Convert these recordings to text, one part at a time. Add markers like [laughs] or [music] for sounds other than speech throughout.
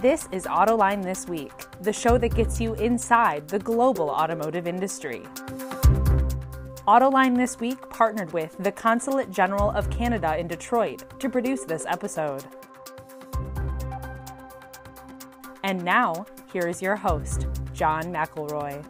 This is Autoline This Week, the show that gets you inside the global automotive industry. Autoline This Week partnered with the Consulate General of Canada in Detroit to produce this episode. And now, here is your host, John McElroy.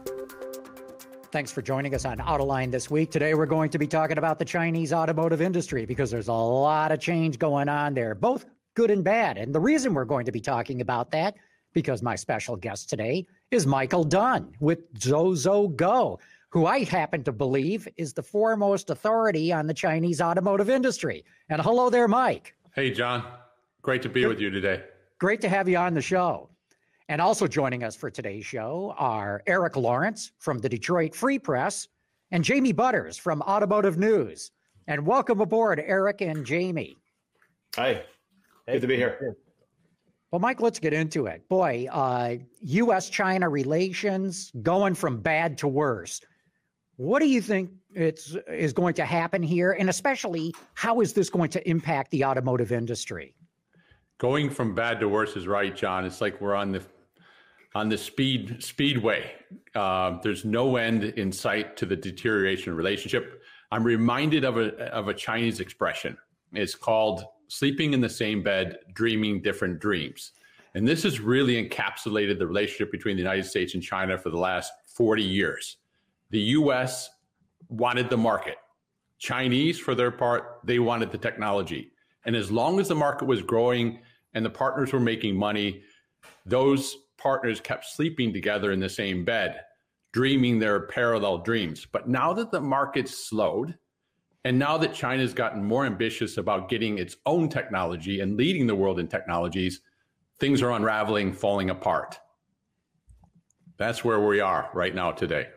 Thanks for joining us on Autoline this week. Today, we're going to be talking about the Chinese automotive industry because there's a lot of change going on there, both good and bad. And the reason we're going to be talking about that, because my special guest today is Michael Dunn with Zozo Go, who I happen to believe is the foremost authority on the Chinese automotive industry. And hello there, Mike. Hey, John. Great to be with you today. Great to have you on the show. And also joining us for today's show are Eric Lawrence from the Detroit Free Press and Jamie Butters from Automotive News. And welcome aboard, Eric and Jamie. Hi. Hey. Good to be here. Well, Mike, let's get into it. Boy, uh, U.S. China relations going from bad to worse. What do you think it's is going to happen here, and especially how is this going to impact the automotive industry? Going from bad to worse is right, John. It's like we're on the on the speed speedway. Uh, there's no end in sight to the deterioration relationship. I'm reminded of a of a Chinese expression. It's called sleeping in the same bed, dreaming different dreams. And this has really encapsulated the relationship between the United States and China for the last 40 years. The US wanted the market. Chinese, for their part, they wanted the technology. And as long as the market was growing and the partners were making money, those partners kept sleeping together in the same bed, dreaming their parallel dreams. But now that the market's slowed, and now that China's gotten more ambitious about getting its own technology and leading the world in technologies, things are unraveling, falling apart. That's where we are right now today.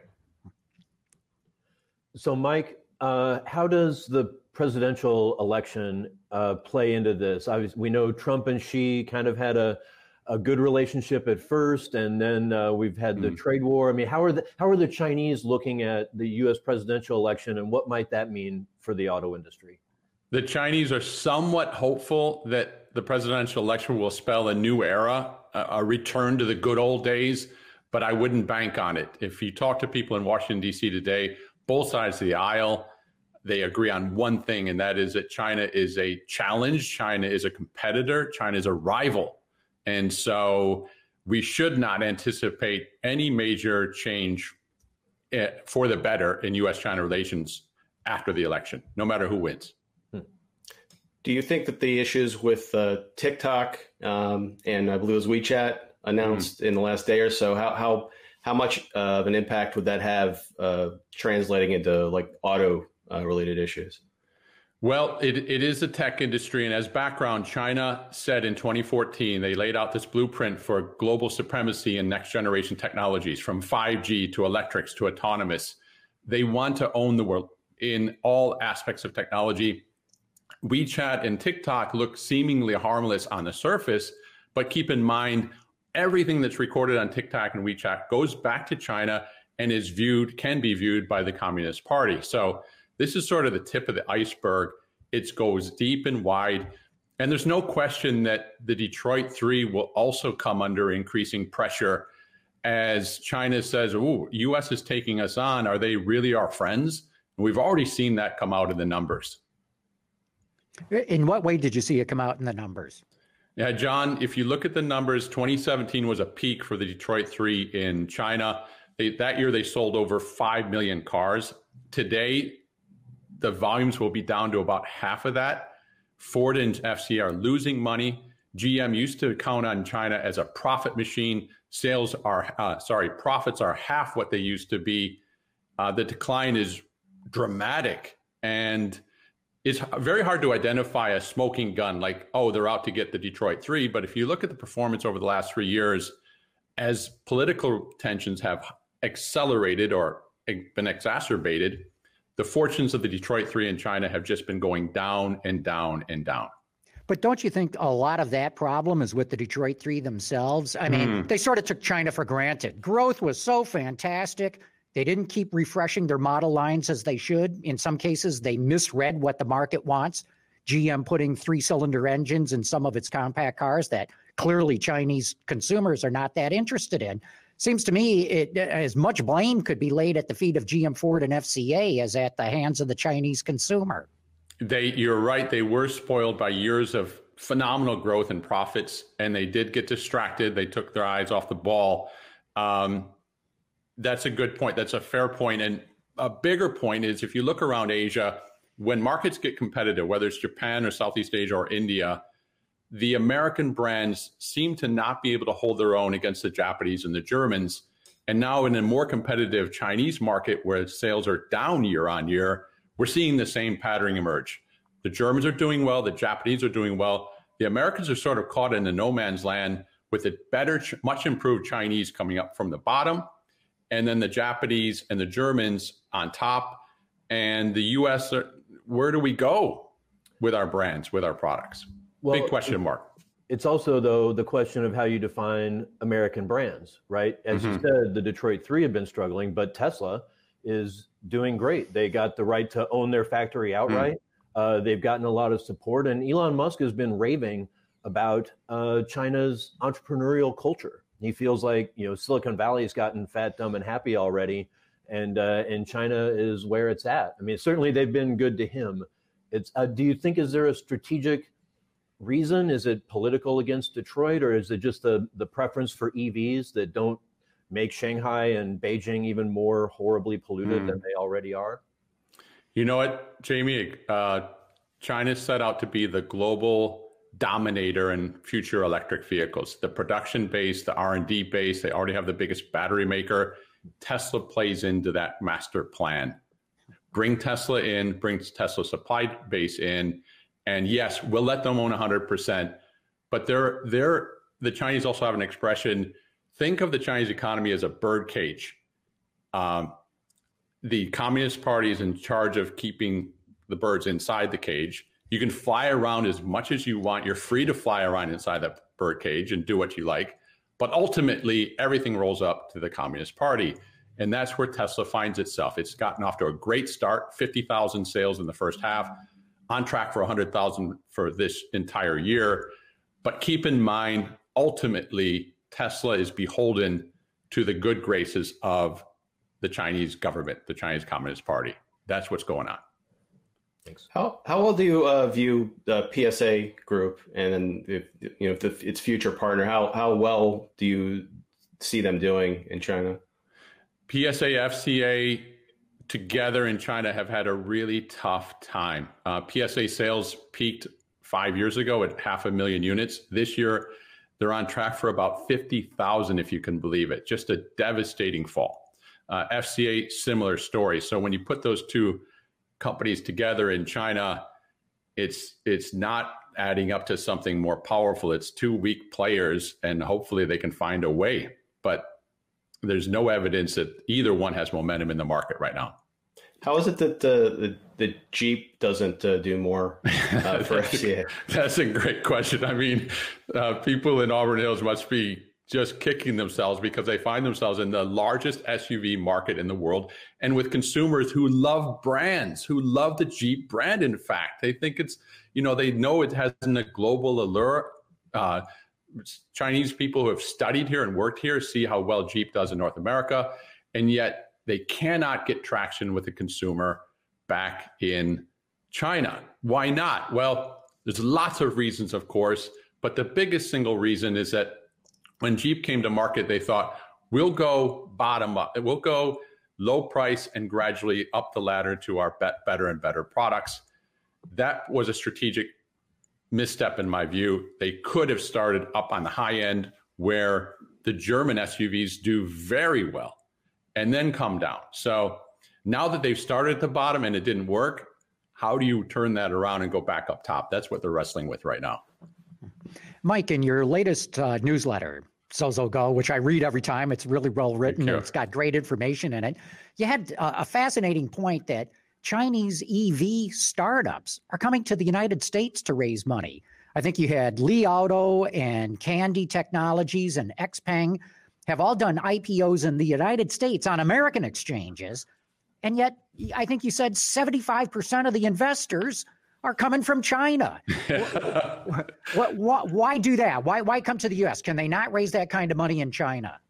So, Mike, uh, how does the presidential election uh, play into this? Obviously, we know Trump and Xi kind of had a a good relationship at first, and then uh, we've had the mm. trade war. I mean, how are the how are the Chinese looking at the U.S. presidential election, and what might that mean for the auto industry? The Chinese are somewhat hopeful that the presidential election will spell a new era, a, return to the good old days. But I wouldn't bank on it. If you talk to people in Washington D.C. today, both sides of the aisle, they agree on one thing, and that is that China is a challenge. China is a competitor. China is a rival and so we should not anticipate any major change eh, for the better in US China relations after the election, no matter who wins. Hmm. Do you think that the issues with uh, TikTok um, and I believe it was WeChat announced mm in the last day or so, how, how, how much of an impact would that have uh, translating into like auto uh, related issues? Well, it, it is a tech industry. And as background, China said in 2014, they laid out this blueprint for global supremacy in next generation technologies from 5G to electrics to autonomous. They want to own the world in all aspects of technology. WeChat and TikTok look seemingly harmless on the surface, but keep in mind everything that's recorded on TikTok and WeChat goes back to China and is viewed, can be viewed by the Communist Party. So this is sort of the tip of the iceberg. It goes deep and wide. And there's no question that the Detroit Three will also come under increasing pressure as China says, "Oh, U.S. is taking us on. Are they really our friends?" We've already seen that come out in the numbers. In what way did you see it come out in the numbers? Yeah, John, if you look at the numbers, 2017 was a peak for the Detroit Three in China. They, that year, they sold over 5 million cars. Today, the volumes will be down to about half of that. Ford and FCA are losing money. GM used to count on China as a profit machine. Sales are, uh, sorry, profits are half what they used to be. Uh, the decline is dramatic. And it's very hard to identify a smoking gun like, oh, they're out to get the Detroit Three. But if you look at the performance over the last three years, as political tensions have accelerated or been exacerbated, the fortunes of the Detroit Three in China have just been going down and down and down. But don't you think a lot of that problem is with the Detroit Three themselves? I mean, mm. they sort of took China for granted. Growth was so fantastic. They didn't keep refreshing their model lines as they should. In some cases, they misread what the market wants. GM putting three cylinder engines in some of its compact cars that clearly Chinese consumers are not that interested in. Seems to me it, as much blame could be laid at the feet of GM Ford and FCA as at the hands of the Chinese consumer. They, you're right. They were spoiled by years of phenomenal growth and profits, and they did get distracted. They took their eyes off the ball. Um, that's a good point. That's a fair point. And a bigger point is if you look around Asia, when markets get competitive, whether it's Japan or Southeast Asia or India, the American brands seem to not be able to hold their own against the Japanese and the Germans. And now, in a more competitive Chinese market where sales are down year on year, we're seeing the same pattern emerge. The Germans are doing well, the Japanese are doing well. The Americans are sort of caught in the no man's land with a better, much improved Chinese coming up from the bottom, and then the Japanese and the Germans on top. And the US, are, where do we go with our brands, with our products? Well, Big question mark. It's also, though, the question of how you define American brands, right? As mm-hmm. you said, the Detroit Three have been struggling, but Tesla is doing great. They got the right to own their factory mm. outright. Mm. Uh, they've gotten a lot of support, and Elon Musk has been raving about uh, China's entrepreneurial culture. He feels like you know Silicon Valley's gotten fat, dumb, and happy already, and uh, and China is where it's at. I mean, certainly they've been good to him. It's. Uh, do you think is there a strategic reason? Is it political against Detroit, or is it just the the preference for EVs that don't make Shanghai and Beijing even more horribly polluted mm. than they already are? You know what, Jamie? Uh, China set out to be the global dominator in future electric vehicles. The production base, the R&D base, they already have the biggest battery maker. Tesla plays into that master plan. Bring Tesla in, bring Tesla supply base in, and yes, we'll let them own 100%. But they're they're the Chinese also have an expression. Think of the Chinese economy as a bird cage. Um, the Communist Party is in charge of keeping the birds inside the cage. You can fly around as much as you want. You're free to fly around inside that bird cage and do what you like. But ultimately, everything rolls up to the Communist Party. And that's where Tesla finds itself. It's gotten off to a great start 50,000 sales in the first half, on track for 100,000 for this entire year. But keep in mind, ultimately, Tesla is beholden to the good graces of the Chinese government, the Chinese Communist Party. That's what's going on. Thanks. How how well do you uh, view the PSA group and then if, you know the, its future partner? How how well do you see them doing in China? PSA FCA together in China have had a really tough time. Uh, PSA sales peaked five years ago at half a million units. This year, they're on track for about 50,000, if you can believe it. Just a devastating fall. Uh, FCA, similar story. So when you put those two companies together in China, it's it's not adding up to something more powerful. It's two weak players, and hopefully they can find a way. But there's no evidence that either one has momentum in the market right now. How is it that the the, the Jeep doesn't uh, do more uh, for [laughs] FCA? That's a great question. I mean, uh, people in Auburn Hills must be just kicking themselves because they find themselves in the largest SUV market in the world and with consumers who love brands, who love the Jeep brand. In fact, they think it's, you know, they know it has a global allure. Uh, Chinese people who have studied here and worked here see how well Jeep does in North America, and yet they cannot get traction with the consumer back in China. Why not? Well, there's lots of reasons, of course, but the biggest single reason is that when Jeep came to market, they thought, we'll go bottom up. We'll go low price and gradually up the ladder to our better and better products. That was a strategic misstep in my view. They could have started up on the high end where the German SUVs do very well and then come down. So now that they've started at the bottom and it didn't work, how do you turn that around and go back up top? That's what they're wrestling with right now. Mike, in your latest uh, newsletter, Zozo Go, which I read every time, it's really well written and it's got great information in it. You had uh, a fascinating point that Chinese EV startups are coming to the United States to raise money. I think you had Li Auto and Kandi Technologies and Xpeng have all done IPOs in the United States on American exchanges. And yet, I think you said 75% of the investors are coming from China. what, [laughs] what, what, why do that? Why, why come to the U.S.? Can they not raise that kind of money in China?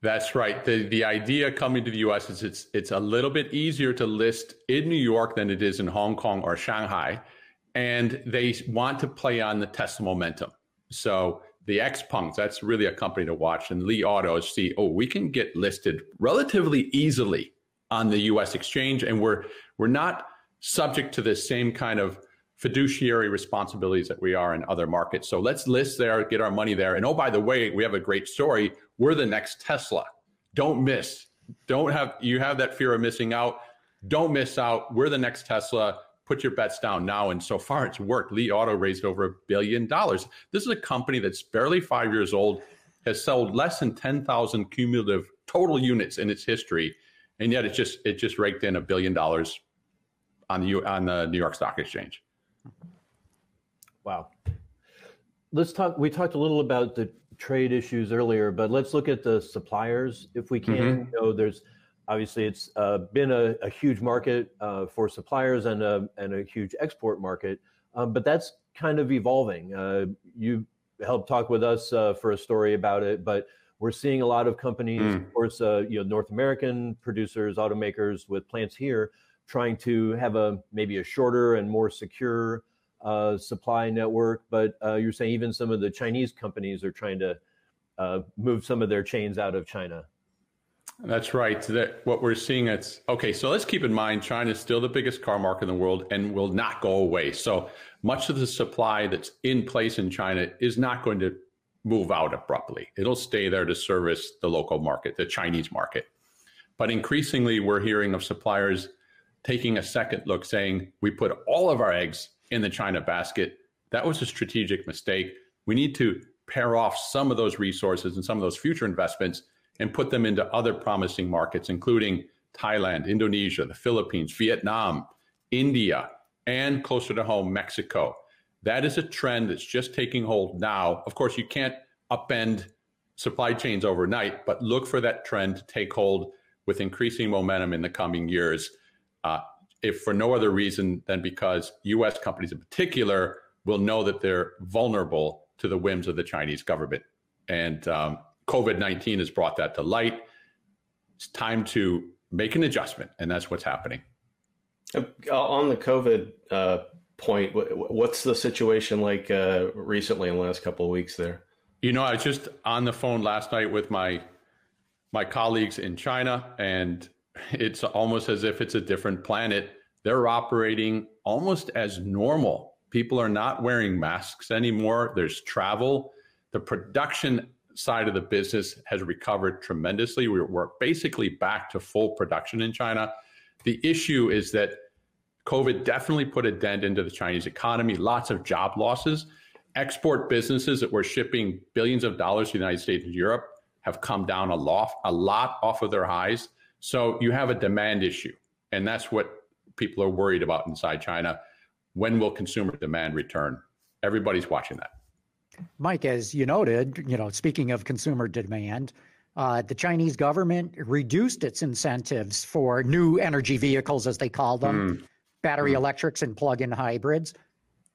That's right. The the idea coming to the US is it's it's a little bit easier to list in New York than it is in Hong Kong or Shanghai. And they want to play on the Tesla momentum. So the Xpengs, that's really a company to watch. And Li Autos see, oh, we can get listed relatively easily on the US exchange. And we're we're not subject to the same kind of fiduciary responsibilities that we are in other markets. So let's list there, get our money there. And oh, by the way, we have a great story we're the next Tesla. Don't miss. Don't have you have that fear of missing out. Don't miss out. We're the next Tesla. Put your bets down now. And so far, it's worked. Li Auto raised over a billion dollars. This is a company that's barely five years old, has sold less than 10,000 cumulative total units in its history, and yet it just it just raked in a billion dollars on the on the New York Stock Exchange. Wow. Let's talk. We talked a little about the trade issues earlier, but let's look at the suppliers if we can. Mm-hmm. You know, there's obviously it's uh, been a, a, huge market uh, for suppliers and a, and a huge export market, um, but that's kind of evolving. Uh, you helped talk with us uh, for a story about it, but we're seeing a lot of companies, mm. of course, uh, you know, North American producers, automakers with plants here, trying to have a maybe a shorter and more secure uh, supply network. But uh, you're saying even some of the Chinese companies are trying to uh, move some of their chains out of China. That's right. That what we're seeing. It's okay. So let's keep in mind China is still the biggest car market in the world and will not go away. So much of the supply that's in place in China is not going to move out abruptly. It'll stay there to service the local market, the Chinese market. But increasingly, we're hearing of suppliers taking a second look, saying we put all of our eggs in the China basket. That was a strategic mistake. We need to pair off some of those resources and some of those future investments and put them into other promising markets, including Thailand, Indonesia, the Philippines, Vietnam, India, and closer to home, Mexico. That is a trend that's just taking hold now. Of course, you can't upend supply chains overnight, but look for that trend to take hold with increasing momentum in the coming years. Uh, if for no other reason than because US companies in particular will know that they're vulnerable to the whims of the Chinese government. And um, COVID 19 has brought that to light. It's time to make an adjustment, and that's what's happening. Uh, on the COVID uh, point, what's the situation like uh, recently in the last couple of weeks there? You know, I was just on the phone last night with my my colleagues in China, and it's almost as if it's a different planet. They're operating almost as normal. People are not wearing masks anymore. There's travel. The production side of the business has recovered tremendously. We're, we're basically back to full production in China. The issue is that COVID definitely put a dent into the Chinese economy, lots of job losses. Export businesses that were shipping billions of dollars to the United States and Europe have come down a lot, a lot off of their highs. So you have a demand issue, and that's what people are worried about inside China. When will consumer demand return? Everybody's watching that. Mike, as you noted, you know, speaking of consumer demand, uh, the Chinese government reduced its incentives for new energy vehicles, as they call them, mm. battery mm. electrics and plug-in hybrids.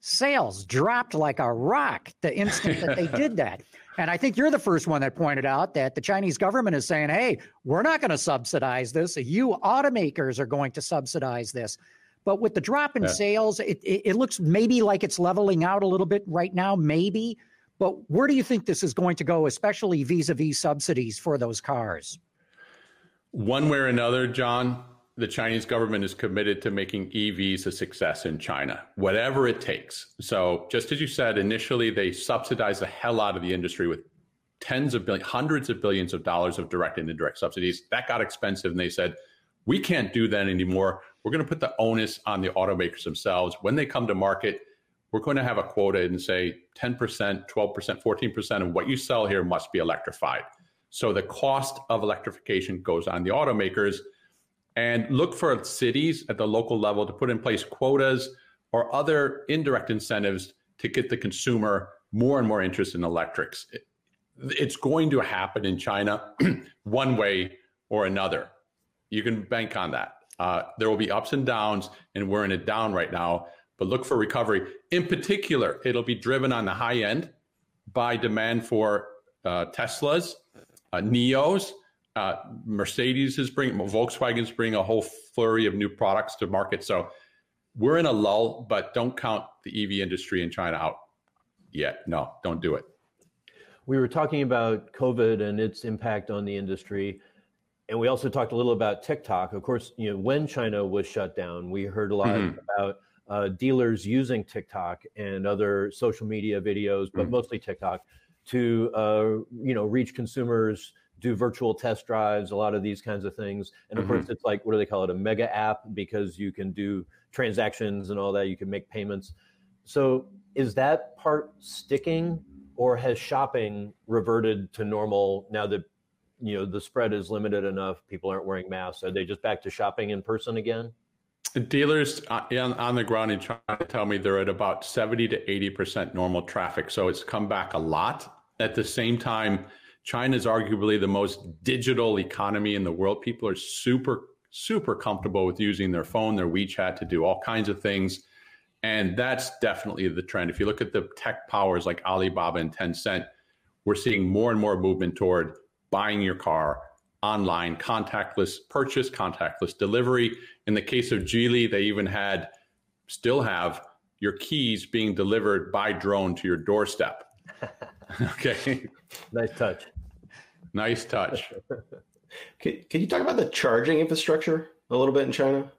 Sales dropped like a rock the instant that they did that. [laughs] And I think you're the first one that pointed out that the Chinese government is saying, hey, we're not going to subsidize this. You automakers are going to subsidize this. But with the drop in yeah. sales, it, it, it, looks maybe like it's leveling out a little bit right now, maybe. But where do you think this is going to go, especially vis a vis subsidies for those cars? One way or another, John, the Chinese government is committed to making EVs a success in China, whatever it takes. So, just as you said, initially they subsidized the hell out of the industry with tens of billions, hundreds of billions of dollars of direct and indirect subsidies. That got expensive, and they said, we can't do that anymore. We're going to put the onus on the automakers themselves. When they come to market, we're going to have a quota and say 10%, 12%, 14% of what you sell here must be electrified. So the cost of electrification goes on the automakers and look for cities at the local level to put in place quotas or other indirect incentives to get the consumer more and more interest in electrics. It's going to happen in China [clears throat] one way or another. You can bank on that. Uh, there will be ups and downs, and we're in a down right now. but look for recovery. In particular, it'll be driven on the high end by demand for uh, Teslas, uh, NIOs. Uh, Mercedes is bringing, Volkswagen's bringing a whole flurry of new products to market. So we're in a lull, but don't count the EV industry in China out yet. No, don't do it. We were talking about COVID and its impact on the industry. And we also talked a little about TikTok. Of course, you know, when China was shut down, we heard a lot mm-hmm. about uh, dealers using TikTok and other social media videos, but mm-hmm. mostly TikTok, to uh, you know reach consumers, do virtual test drives, a lot of these kinds of things. And of mm-hmm. course, it's like what do they call it? A mega app because you can do transactions and all that. You can make payments. So is that part sticking, or has shopping reverted to normal now that you know the spread is limited enough? People aren't wearing masks. Are they just back to shopping in person again? The dealers uh, on, on the ground in China tell me they're at about 70 to 80% normal traffic. So it's come back a lot. At the same time, China is arguably the most digital economy in the world. People are super, super comfortable with using their phone, their WeChat to do all kinds of things. And that's definitely the trend. If you look at the tech powers like Alibaba and Tencent, we're seeing more and more movement toward buying your car online, contactless purchase, contactless delivery. In the case of Geely, they even had, still have, your keys being delivered by drone to your doorstep. [laughs] [laughs] okay. Nice touch. Nice touch. [laughs] can, can you talk about the charging infrastructure a little bit in China?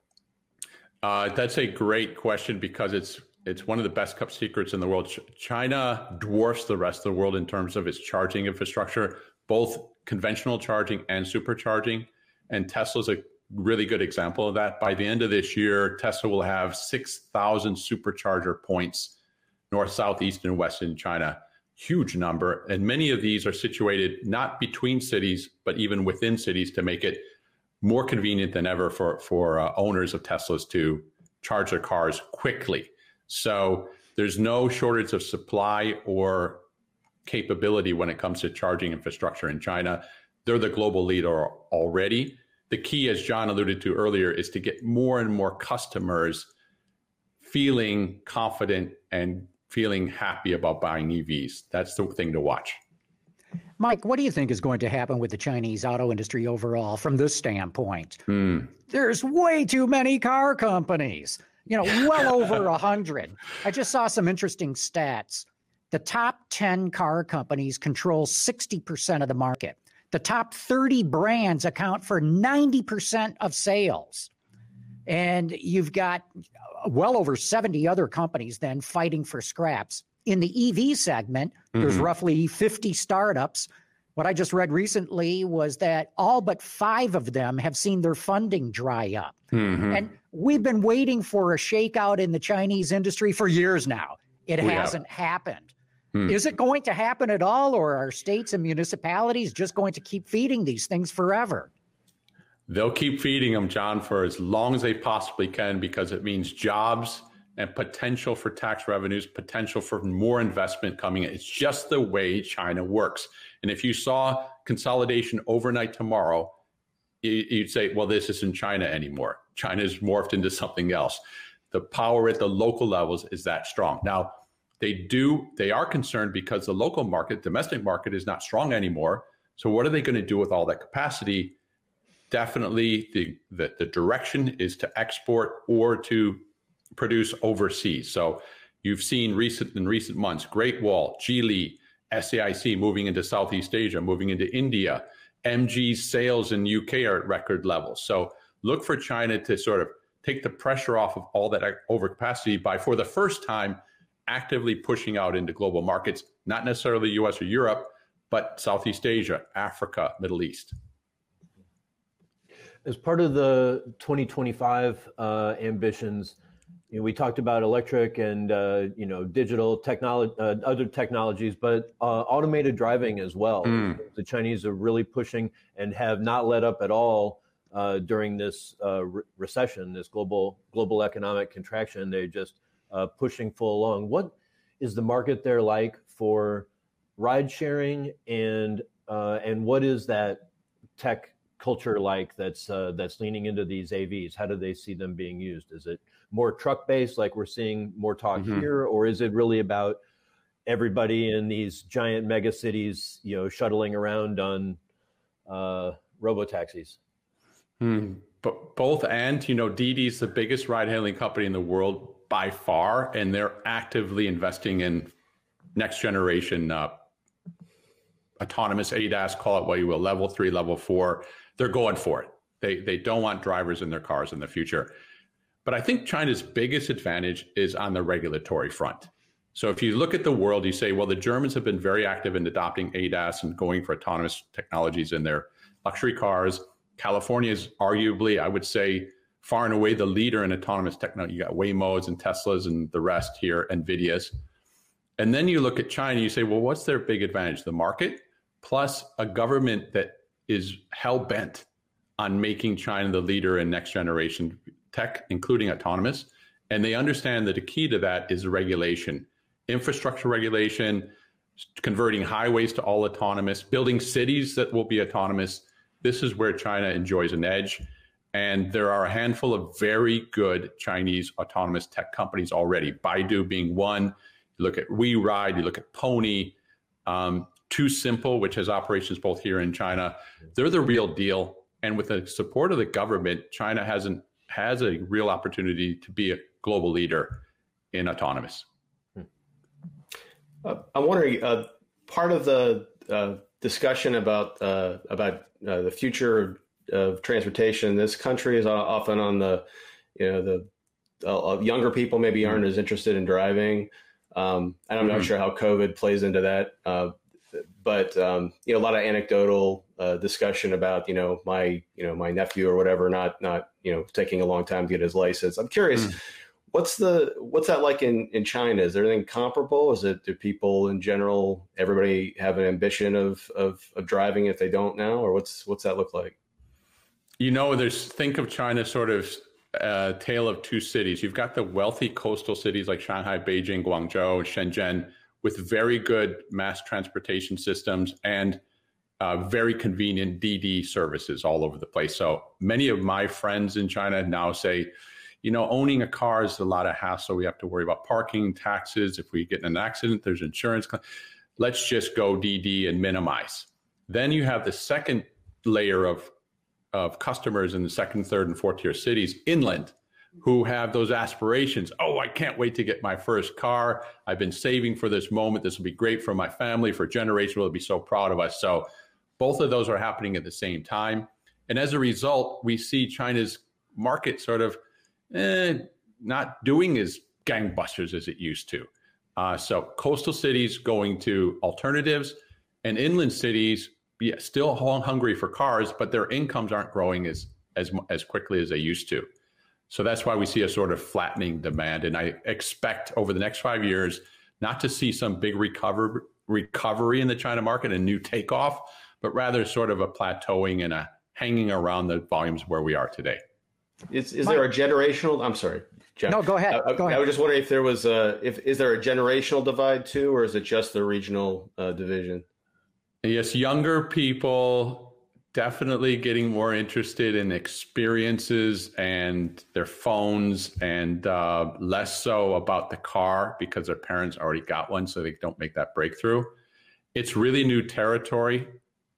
Uh, that's a great question because it's it's one of the best kept secrets in the world. China dwarfs the rest of the world in terms of its charging infrastructure, both conventional charging and supercharging. And Tesla's a really good example of that. By the end of this year, Tesla will have 6,000 supercharger points north, south, east, and west in China. Huge number. And many of these are situated not between cities, but even within cities to make it more convenient than ever for, for uh, owners of Teslas to charge their cars quickly. So there's no shortage of supply or capability when it comes to charging infrastructure in China. They're the global leader already. The key, as John alluded to earlier, is to get more and more customers feeling confident and feeling happy about buying EVs. That's the thing to watch. Mike, what do you think is going to happen with the Chinese auto industry overall from this standpoint? Mm. There's way too many car companies, you know, [laughs] well over a hundred. I just saw some interesting stats. The top 10 car companies control 60% of the market. The top 30 brands account for 90% of sales. And you've got well over 70 other companies then fighting for scraps. In the EV segment, mm-hmm. there's roughly 50 startups. What I just read recently was that all but five of them have seen their funding dry up. Mm-hmm. And we've been waiting for a shakeout in the Chinese industry for years now. It we hasn't have. happened. Hmm. Is it going to happen at all, or are states and municipalities just going to keep feeding these things forever? They'll keep feeding them, John, for as long as they possibly can because it means jobs and potential for tax revenues, potential for more investment coming in. It's just the way China works. And if you saw consolidation overnight tomorrow, you'd say, well, this isn't China anymore. China's morphed into something else. The power at the local levels is that strong. Now, they do they are concerned because the local market domestic market is not strong anymore so what are they going to do with all that capacity definitely the, the, the direction is to export or to produce overseas. So you've seen recent in recent months great wall geely saic moving into southeast asia moving into india. Mg's sales in uk are at record levels. So look for china to sort of take the pressure off of all that overcapacity by for the first time actively pushing out into global markets, not necessarily US or Europe, but Southeast Asia, Africa, Middle East. As part of the 2025 uh, ambitions, you know, we talked about electric and uh, you know digital technology, uh, other technologies, but uh, automated driving as well. Mm. The Chinese are really pushing and have not let up at all uh, during this uh, re- recession, this global global economic contraction. They're just uh, pushing full along. What is the market there like for ride sharing, and uh, and what is that tech culture like that's uh, that's leaning into these AVs? How do they see them being used? Is it more truck based, like we're seeing more talk mm-hmm. here, or is it really about everybody in these giant mega cities, you know, shuttling around on uh, robo taxis? Hmm. But both and you know, Didi's the biggest ride hailing company in the world by far, and they're actively investing in next generation uh, autonomous ADAS, call it what you will, level three, level four. They're going for it. They they don't want drivers in their cars in the future. But I think China's biggest advantage is on the regulatory front. So if you look at the world, you say, well, the Germans have been very active in adopting ADAS and going for autonomous technologies in their luxury cars. California is arguably, I would say, far and away the leader in autonomous technology. You got Waymos and Teslas and the rest here, NVIDIA's. And then you look at China, you say, well, what's their big advantage? The market plus a government that is hell bent on making China the leader in next generation tech, including autonomous. And they understand that the key to that is regulation, infrastructure regulation, converting highways to all autonomous, building cities that will be autonomous. This is where China enjoys an edge. And there are a handful of very good Chinese autonomous tech companies already, Baidu being one. You look at WeRide, you look at Pony, um, TuSimple, which has operations both here in China. They're the real deal. And with the support of the government, China hasn't has a real opportunity to be a global leader in autonomous. Uh, I'm wondering, uh, part of the uh, discussion about uh, about uh, the future of transportation in this country is often on the, you know, the uh, younger people maybe aren't as interested in driving. Um, and I'm not mm-hmm. sure how COVID plays into that but um, you know, a lot of anecdotal uh, discussion about you know my you know my nephew or whatever not not you know taking a long time to get his license. I'm curious, mm. what's the what's that like in in China? Is there anything comparable? Is it do people in general everybody have an ambition of of, of driving if they don't now, or what's what's that look like? You know, there's think of China sort of a uh, tale of two cities. You've got the wealthy coastal cities like Shanghai, Beijing, Guangzhou, Shenzhen with very good mass transportation systems and uh, very convenient Didi services all over the place. So many of my friends in China now say, you know, owning a car is a lot of hassle. We have to worry about parking, taxes. If we get in an accident, there's insurance. Let's just go Didi and minimize. Then you have the second layer of of customers in the second, third, and fourth tier cities inland who have those aspirations. Oh, I can't wait to get my first car. I've been saving for this moment. This will be great for my family, for generations. Will be so proud of us. So, both of those are happening at the same time. And as a result, we see China's market sort of eh, not doing as gangbusters as it used to. Uh, so, coastal cities going to alternatives, and inland cities, yeah, still hungry for cars, but their incomes aren't growing as as as quickly as they used to. So that's why we see a sort of flattening demand. And I expect over the next five years not to see some big recover, recovery in the China market and new takeoff, but rather sort of a plateauing and a hanging around the volumes where we are today. Is, is there a generational? I'm sorry, Jeff. No, go ahead. I, go ahead. I was just wondering if there was a if is there a generational divide too, or is it just the regional uh, division? Yes, younger people definitely getting more interested in experiences and their phones and uh, less so about the car because their parents already got one so they don't make that breakthrough it's really new territory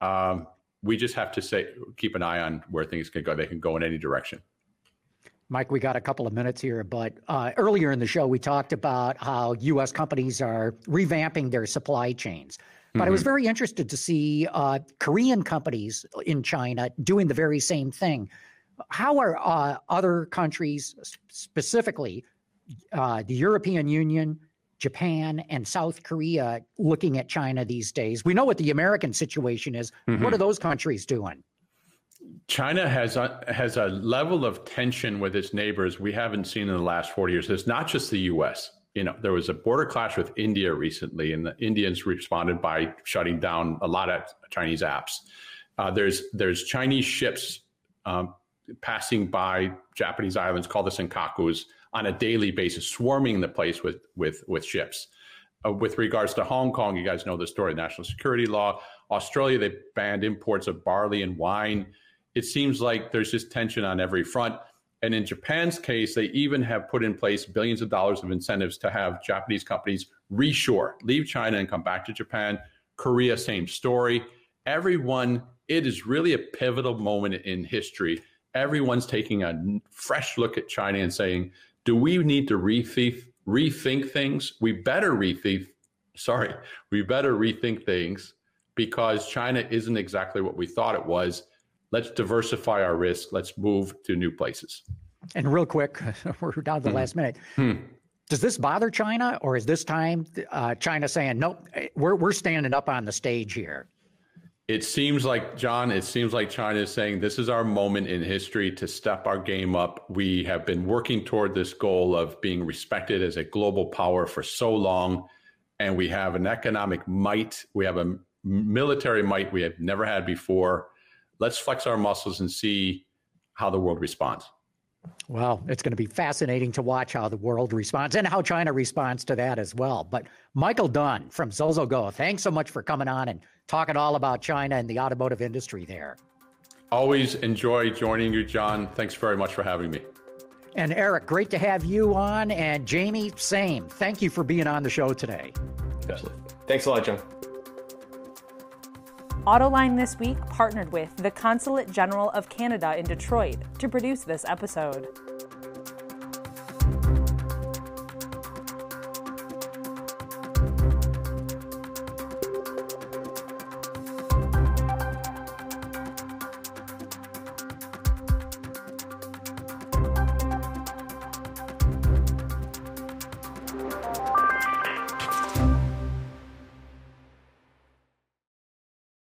um, we just have to say keep an eye on where things can go they can go in any direction Mike, we got a couple of minutes here, but uh, earlier in the show, we talked about how U.S. companies are revamping their supply chains. But mm-hmm. I was mm-hmm. very interested to see uh, Korean companies in China doing the very same thing. How are uh, other countries, specifically uh, the European Union, Japan, and South Korea, looking at China these days? We know what the American situation is. Mm-hmm. What are those countries doing? China has a, has a level of tension with its neighbors we haven't seen in the last 40 years. It's not just the U.S you know, there was a border clash with India recently, and the Indians responded by shutting down a lot of Chinese apps. Uh, there's there's Chinese ships um, passing by Japanese islands called the Senkakus on a daily basis, swarming the place with with with ships. Uh, with regards to Hong Kong, you guys know the story: national security law. Australia, they banned imports of barley and wine it seems like there's just tension on every front. And in Japan's case, they even have put in place billions of dollars of incentives to have Japanese companies reshore, leave China and come back to Japan. Korea, same story. Everyone, it is really a pivotal moment in history. Everyone's taking a fresh look at China and saying, do we need to rethink, rethink things? We better rethink, sorry, we better rethink things because China isn't exactly what we thought it was let's diversify our risk. Let's move to new places. And real quick, [laughs] we're down to the mm last minute. Hmm. Does this bother China, or is this time uh, China saying, nope, we're, we're standing up on the stage here? It seems like, John, it seems like China is saying this is our moment in history to step our game up. We have been working toward this goal of being respected as a global power for so long, and we have an economic might, we have a military might we have never had before let's flex our muscles and see how the world responds. Well, it's going to be fascinating to watch how the world responds and how China responds to that as well. But Michael Dunn from Zozogo, thanks so much for coming on and talking all about China and the automotive industry there. Always enjoy joining you, John. Thanks very much for having me. And Eric, great to have you on. And Jamie, same. Thank you for being on the show today. Absolutely. Thanks a lot, John. Autoline This Week partnered with the Consulate General of Canada in Detroit to produce this episode.